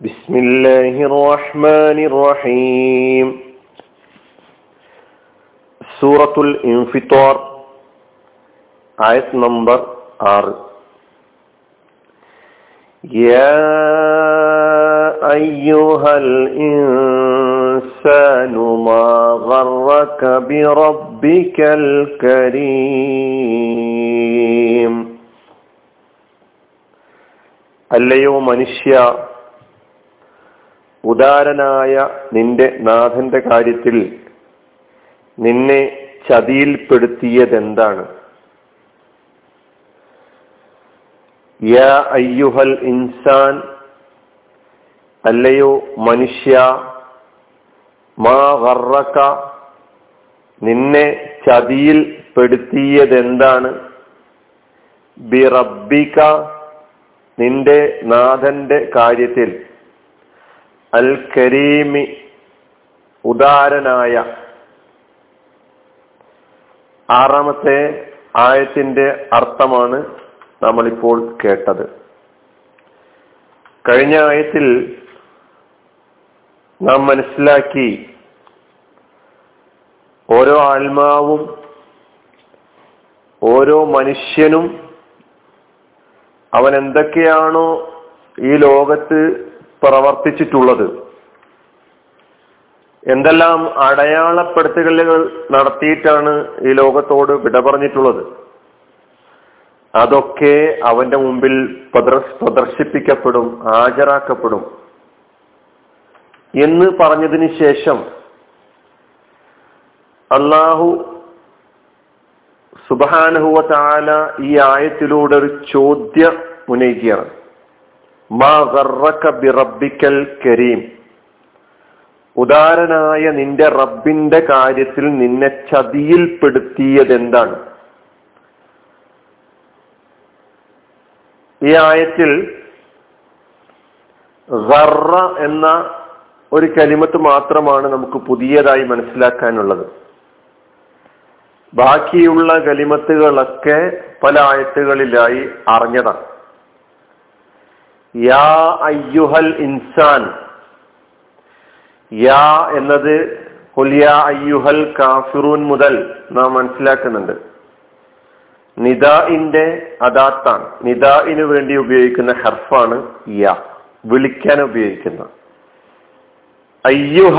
بسم الله الرحمن الرحيم سورة الانفطار آية نمبر آر يا أيها الإنسان ما غرك بربك الكريم അല്ലയോ മനുഷ്യ ഉദാരനായ നിന്റെ നാഥന്റെ കാര്യത്തിൽ നിന്നെ ചതിയിൽപ്പെടുത്തിയതെന്താണ്? യാ അയ്യുഹൽ ഇൻസാൻ അല്ലയോ മനുഷ്യ മാ വർറക്ക നിന്നെ ചതിയിൽപ്പെടുത്തിയതെന്താണ്? ബിറബിക നിന്റെ നാഥന്റെ കാര്യത്തിൽ. അൽ കരീമി ഉദാരനായ ആറാമത്തെ ആയത്തിന്റെ അർത്ഥമാണ് നമ്മളിപ്പോൾ കേട്ടത്. കഴിഞ്ഞ ആയത്തിൽ നാം മനസ്സിലാക്കി ഓരോ ആത്മാവും ഓരോ മനുഷ്യനും അവൻ എന്തൊക്കെയാണോ ഈ ലോകത്ത് പ്രവർത്തിച്ചിട്ടുള്ളത്. എന്തെല്ലാം അടയാളപ്പെടുത്തലുകൾ നടത്തിയിട്ടാണ് ഈ ലോകത്തോട് വിട പറഞ്ഞിട്ടുള്ളത്? അതൊക്കെ അവന്റെ മുമ്പിൽ പ്രദർശിപ്പിക്കപ്പെടും ഹാജരാക്കപ്പെടും. എന്ന് പറഞ്ഞതിന് ശേഷം അള്ളാഹു സുബാനഹുവ താല ഈ ആയത്തിലൂടെ ഒരു ചോദ്യം ഉന്നയിക്കുകയാണ്. മാ ബിറബിക്കൽ കരീം. ഉദാരനായ നിന്റെ റബ്ബിന്റെ കാര്യത്തിൽ നിന്നെ ചതിയിൽപ്പെടുത്തിയത് എന്താണ് ഈ ആയത്തിൽ റ എന്ന ഒരു കലിമത്ത് മാത്രമാണ് നമുക്ക് പുതിയതായി മനസ്സിലാക്കാനുള്ളത്. ബാക്കിയുള്ള കലിമത്തുകളൊക്കെ പല ആയത്തുകളിലായി അറിഞ്ഞതാണ്. യാ അയ്യുഹൽ ഇൻസാൻ. യാ എന്നത് ഹുലിയ അയ്യുഹൽ കാഫിറൂൻ മുതൽ നാം മനസ്സിലാക്കുന്നുണ്ട്. നിദാഇന്റെ അദാത്താണ്. നിദാഇന് വേണ്ടി ഉപയോഗിക്കുന്ന ഹർഫാണ് യാ. വിളിക്കാൻ ഉപയോഗിക്കുന്ന. അയ്യുഹ.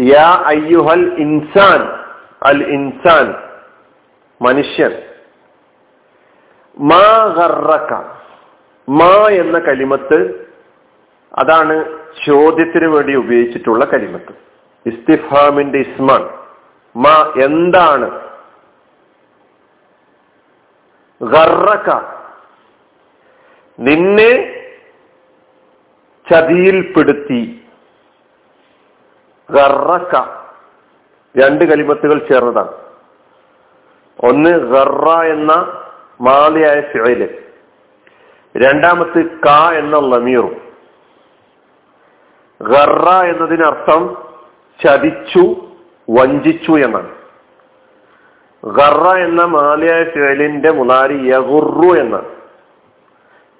യാ അയ്യുഹൽ ഇൻസാൻ. അൽ ഇൻസാൻ. മനുഷ്യൻ. മാ മാ എന്ന കലിമത്ത് അതാണ് ചോദ്യത്തിന് വേണ്ടി ഉപയോഗിച്ചിട്ടുള്ള കലിമത്ത്. ഇസ്തിഫാമിന്റെ ഇസ്മാൻ. മാ എന്താണ്? ഗർറക്ക നിന്നെ ചതിയിൽപ്പെടുത്തി. ഗർറക്ക രണ്ട് കലിമത്തുകൾ ചേർന്നതാണ്. ഒന്ന് ഗർറ എന്ന മാലിയായ ഫിഴൽ രണ്ടാമത്ത് ക എന്ന ലമീറും. ഗർറ എന്നതിനർത്ഥം ചതിച്ചു വഞ്ചിച്ചു എന്നാണ്. ഗറ എന്ന മാലിയായ ഫിഴലിന്റെ മുലാരി യഗുറു എന്നാണ്.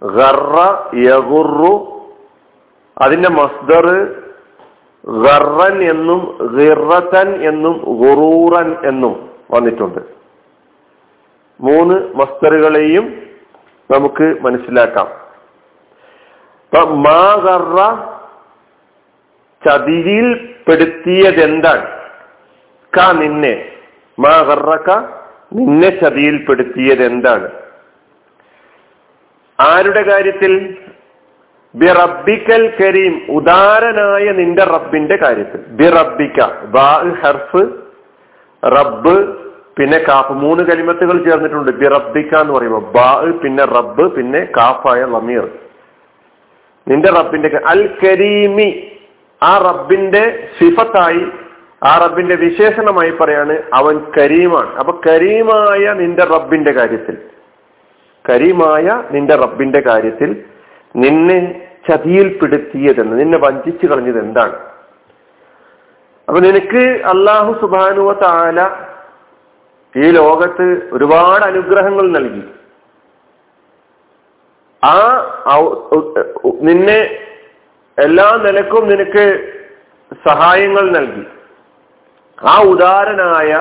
ഗറ യഗുറു അതിന്റെ മസ്ദർ ഗർറൻ എന്നും ഗിറത്തൻ എന്നും ഗുറൂറൻ എന്നും വന്നിട്ടുണ്ട്. മൂന്ന് മസ്തറുകളെയും നമുക്ക് മനസ്സിലാക്കാം. ഇപ്പൊ മാറ ചതിയിൽ പെടുത്തിയതെന്താണ്? ക നിന്നെ. മാറക്ക നിന്നെ ചതിയിൽപ്പെടുത്തിയത് എന്താണ് ആരുടെ കാര്യത്തിൽ? ബിറബിക്കൽ കരീം. ഉദാരനായ നിന്റെ റബ്ബിന്റെ കാര്യത്തിൽ. ബിറബിക്ക ഹർഫ്. റബ്ബ് പിന്നെ കാഫ് മൂന്ന് കലിമത്തുകൾ ചേർന്നിട്ടുണ്ട്. ബിറബിക്ക എന്ന് പറയുമ്പോൾ ബാ പിന്നെ റബ്ബ് പിന്നെ കാഫായ ലമീർ. നിന്റെ റബ്ബിന്റെ അൽ കരീമി. ആ റബ്ബിന്റെ സിഫത്തായി ആ റബ്ബിന്റെ വിശേഷണമായി പറയാണ് അവൻ കരീമാണ്. അപ്പൊ കരീമായ നിന്റെ റബ്ബിന്റെ കാര്യത്തിൽ. കരീമായ നിന്റെ റബ്ബിന്റെ കാര്യത്തിൽ നിന്നെ ചതിയിൽപ്പെടുത്തിയതെന്ന് നിന്നെ വഞ്ചിച്ചു കളഞ്ഞത് എന്താണ് അപ്പൊ നിനക്ക് അള്ളാഹു സുബാനുവ താല ഈ ലോകത്ത് ഒരുപാട് അനുഗ്രഹങ്ങൾ നൽകി. ആ നിന്നെ എല്ലാ നിലക്കും നിനക്ക് സഹായങ്ങൾ നൽകി. ആ ഉദാരനായ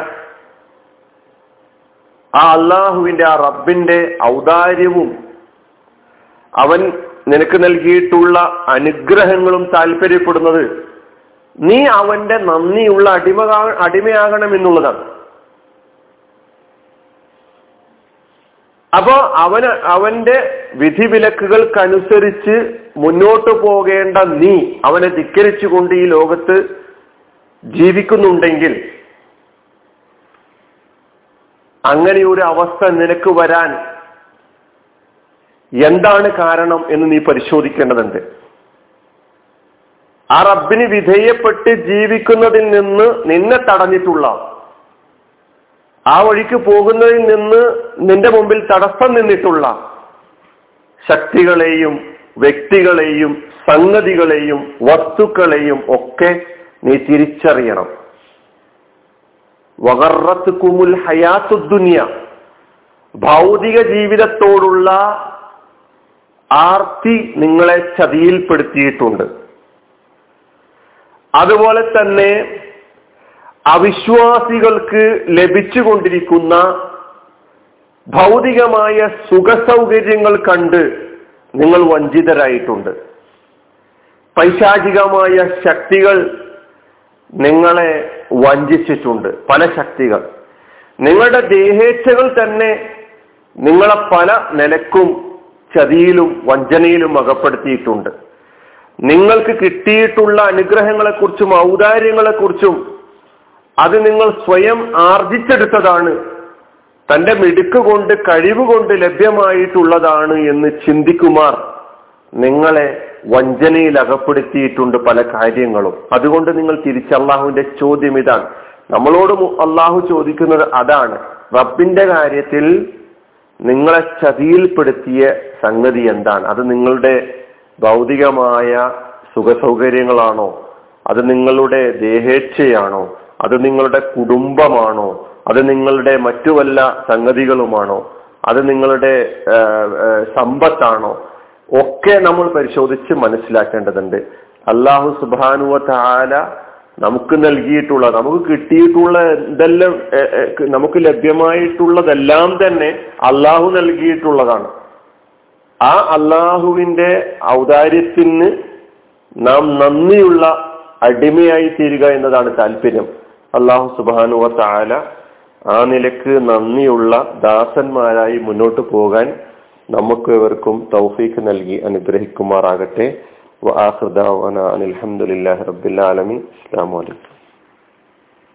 ആ അള്ളാഹുവിന്റെ ആ റബ്ബിന്റെ ഔദാര്യവും അവൻ നിനക്ക് നൽകിയിട്ടുള്ള അനുഗ്രഹങ്ങളും താല്പര്യപ്പെടുന്നത് നീ അവന്റെ നന്ദിയുള്ള അടിമ അടിമയാകണം അപ്പോ അവന് അവന്റെ വിധിവിലക്കുകൾക്കനുസരിച്ച് മുന്നോട്ട് പോകേണ്ട നീ അവനെ ധിക്കരിച്ചുകൊണ്ട് ഈ ലോകത്ത് ജീവിക്കുന്നുണ്ടെങ്കിൽ അങ്ങനെ ഒരു അവസ്ഥ നിനക്ക് വരാൻ എന്താണ് കാരണം എന്ന് നീ പരിശോധിക്കേണ്ടതുണ്ട്. ആ റബ്ബിന് വിധേയപ്പെട്ട് ജീവിക്കുന്നതിൽ നിന്ന് നിന്നെ തടഞ്ഞിട്ടുള്ള ആ വഴിക്ക് പോകുന്നതിൽ നിന്ന് നിന്റെ മുമ്പിൽ തടസ്സം നിന്നിട്ടുള്ള ശക്തികളെയും വ്യക്തികളെയും സംഗതികളെയും വസ്തുക്കളെയും ഒക്കെ നീ തിരിച്ചറിയണം. വകറത്ത് കുമുൽ ഹയാത്തുദ്ദുനിയ ഭൗതിക ജീവിതത്തോടുള്ള ആർത്തി നിങ്ങളെ ചതിയിൽപ്പെടുത്തിയിട്ടുണ്ട്. അതുപോലെ തന്നെ അവിശ്വാസികൾക്ക് ലഭിച്ചുകൊണ്ടിരിക്കുന്ന ഭൗതികമായ സുഖസൗകര്യങ്ങൾ കണ്ട് നിങ്ങൾ വഞ്ചിതരായിട്ടുണ്ട്. പൈശാചികമായ ശക്തികൾ നിങ്ങളെ വഞ്ചിച്ചിട്ടുണ്ട്. പല ശക്തികൾ. നിങ്ങളുടെ ദേഹേച്ഛകൾ തന്നെ നിങ്ങളെ പല നിലക്കും ചതിയിലും വഞ്ചനയിലും അകപ്പെടുത്തിയിട്ടുണ്ട്. നിങ്ങൾക്ക് കിട്ടിയിട്ടുള്ള അനുഗ്രഹങ്ങളെക്കുറിച്ചും ഔദാര്യങ്ങളെക്കുറിച്ചും അത് നിങ്ങൾ സ്വയം ആർജിച്ചെടുത്തതാണ്. തന്റെ മിടുക്ക് കൊണ്ട് കഴിവ് കൊണ്ട് ലഭ്യമായിട്ടുള്ളതാണ് എന്ന് ചിന്തിക്കുമാർ നിങ്ങളെ വഞ്ചനയിൽ അകപ്പെടുത്തിയിട്ടുണ്ട് പല കാര്യങ്ങളും. അതുകൊണ്ട് നിങ്ങൾ തിരിച്ച് അള്ളാഹുവിന്റെ ചോദ്യം ഇതാണ്. നമ്മളോട് അള്ളാഹു ചോദിക്കുന്നത് അതാണ്. റബ്ബിന്റെ കാര്യത്തിൽ നിങ്ങളെ ചതിയിൽപ്പെടുത്തിയ സംഗതി എന്താണ്? അത് നിങ്ങളുടെ ഭൗതികമായ സുഖസൗകര്യങ്ങളാണോ? അത് നിങ്ങളുടെ ദേഹേച്ഛയാണോ? അത് നിങ്ങളുടെ കുടുംബമാണോ? അത് നിങ്ങളുടെ മറ്റു വല്ല സംഗതികളുമാണോ? അത് നിങ്ങളുടെ സമ്പത്താണോ? ഒക്കെ നമ്മൾ പരിശോധിച്ച് മനസ്സിലാക്കേണ്ടതുണ്ട്. അള്ളാഹു സുബാനുവ താല നമുക്ക് നൽകിയിട്ടുള്ള നമുക്ക് കിട്ടിയിട്ടുള്ള ഇതെല്ലാം നമുക്ക് ലഭ്യമായിട്ടുള്ളതെല്ലാം തന്നെ അള്ളാഹു നൽകിയിട്ടുള്ളതാണ്. ആ അള്ളാഹുവിന്റെ ഔദാര്യത്തിന് നാം നന്ദിയുള്ള അടിമയായി തീരുക എന്നതാണ് താല്പര്യം. അള്ളാഹു സുബാനുവ താല ആ നിലയ്ക്ക് നന്ദിയുള്ള ദാസന്മാരായി മുന്നോട്ട് പോകാൻ നമുക്ക് ഇവർക്കും തൗഫീഖ് നൽകി അനുഗ്രഹിക്കുമാറാകട്ടെ. അനിൽഹമുല്ലാ റബ്ബില്ലാലമി അസ്സാം വലൈക്കും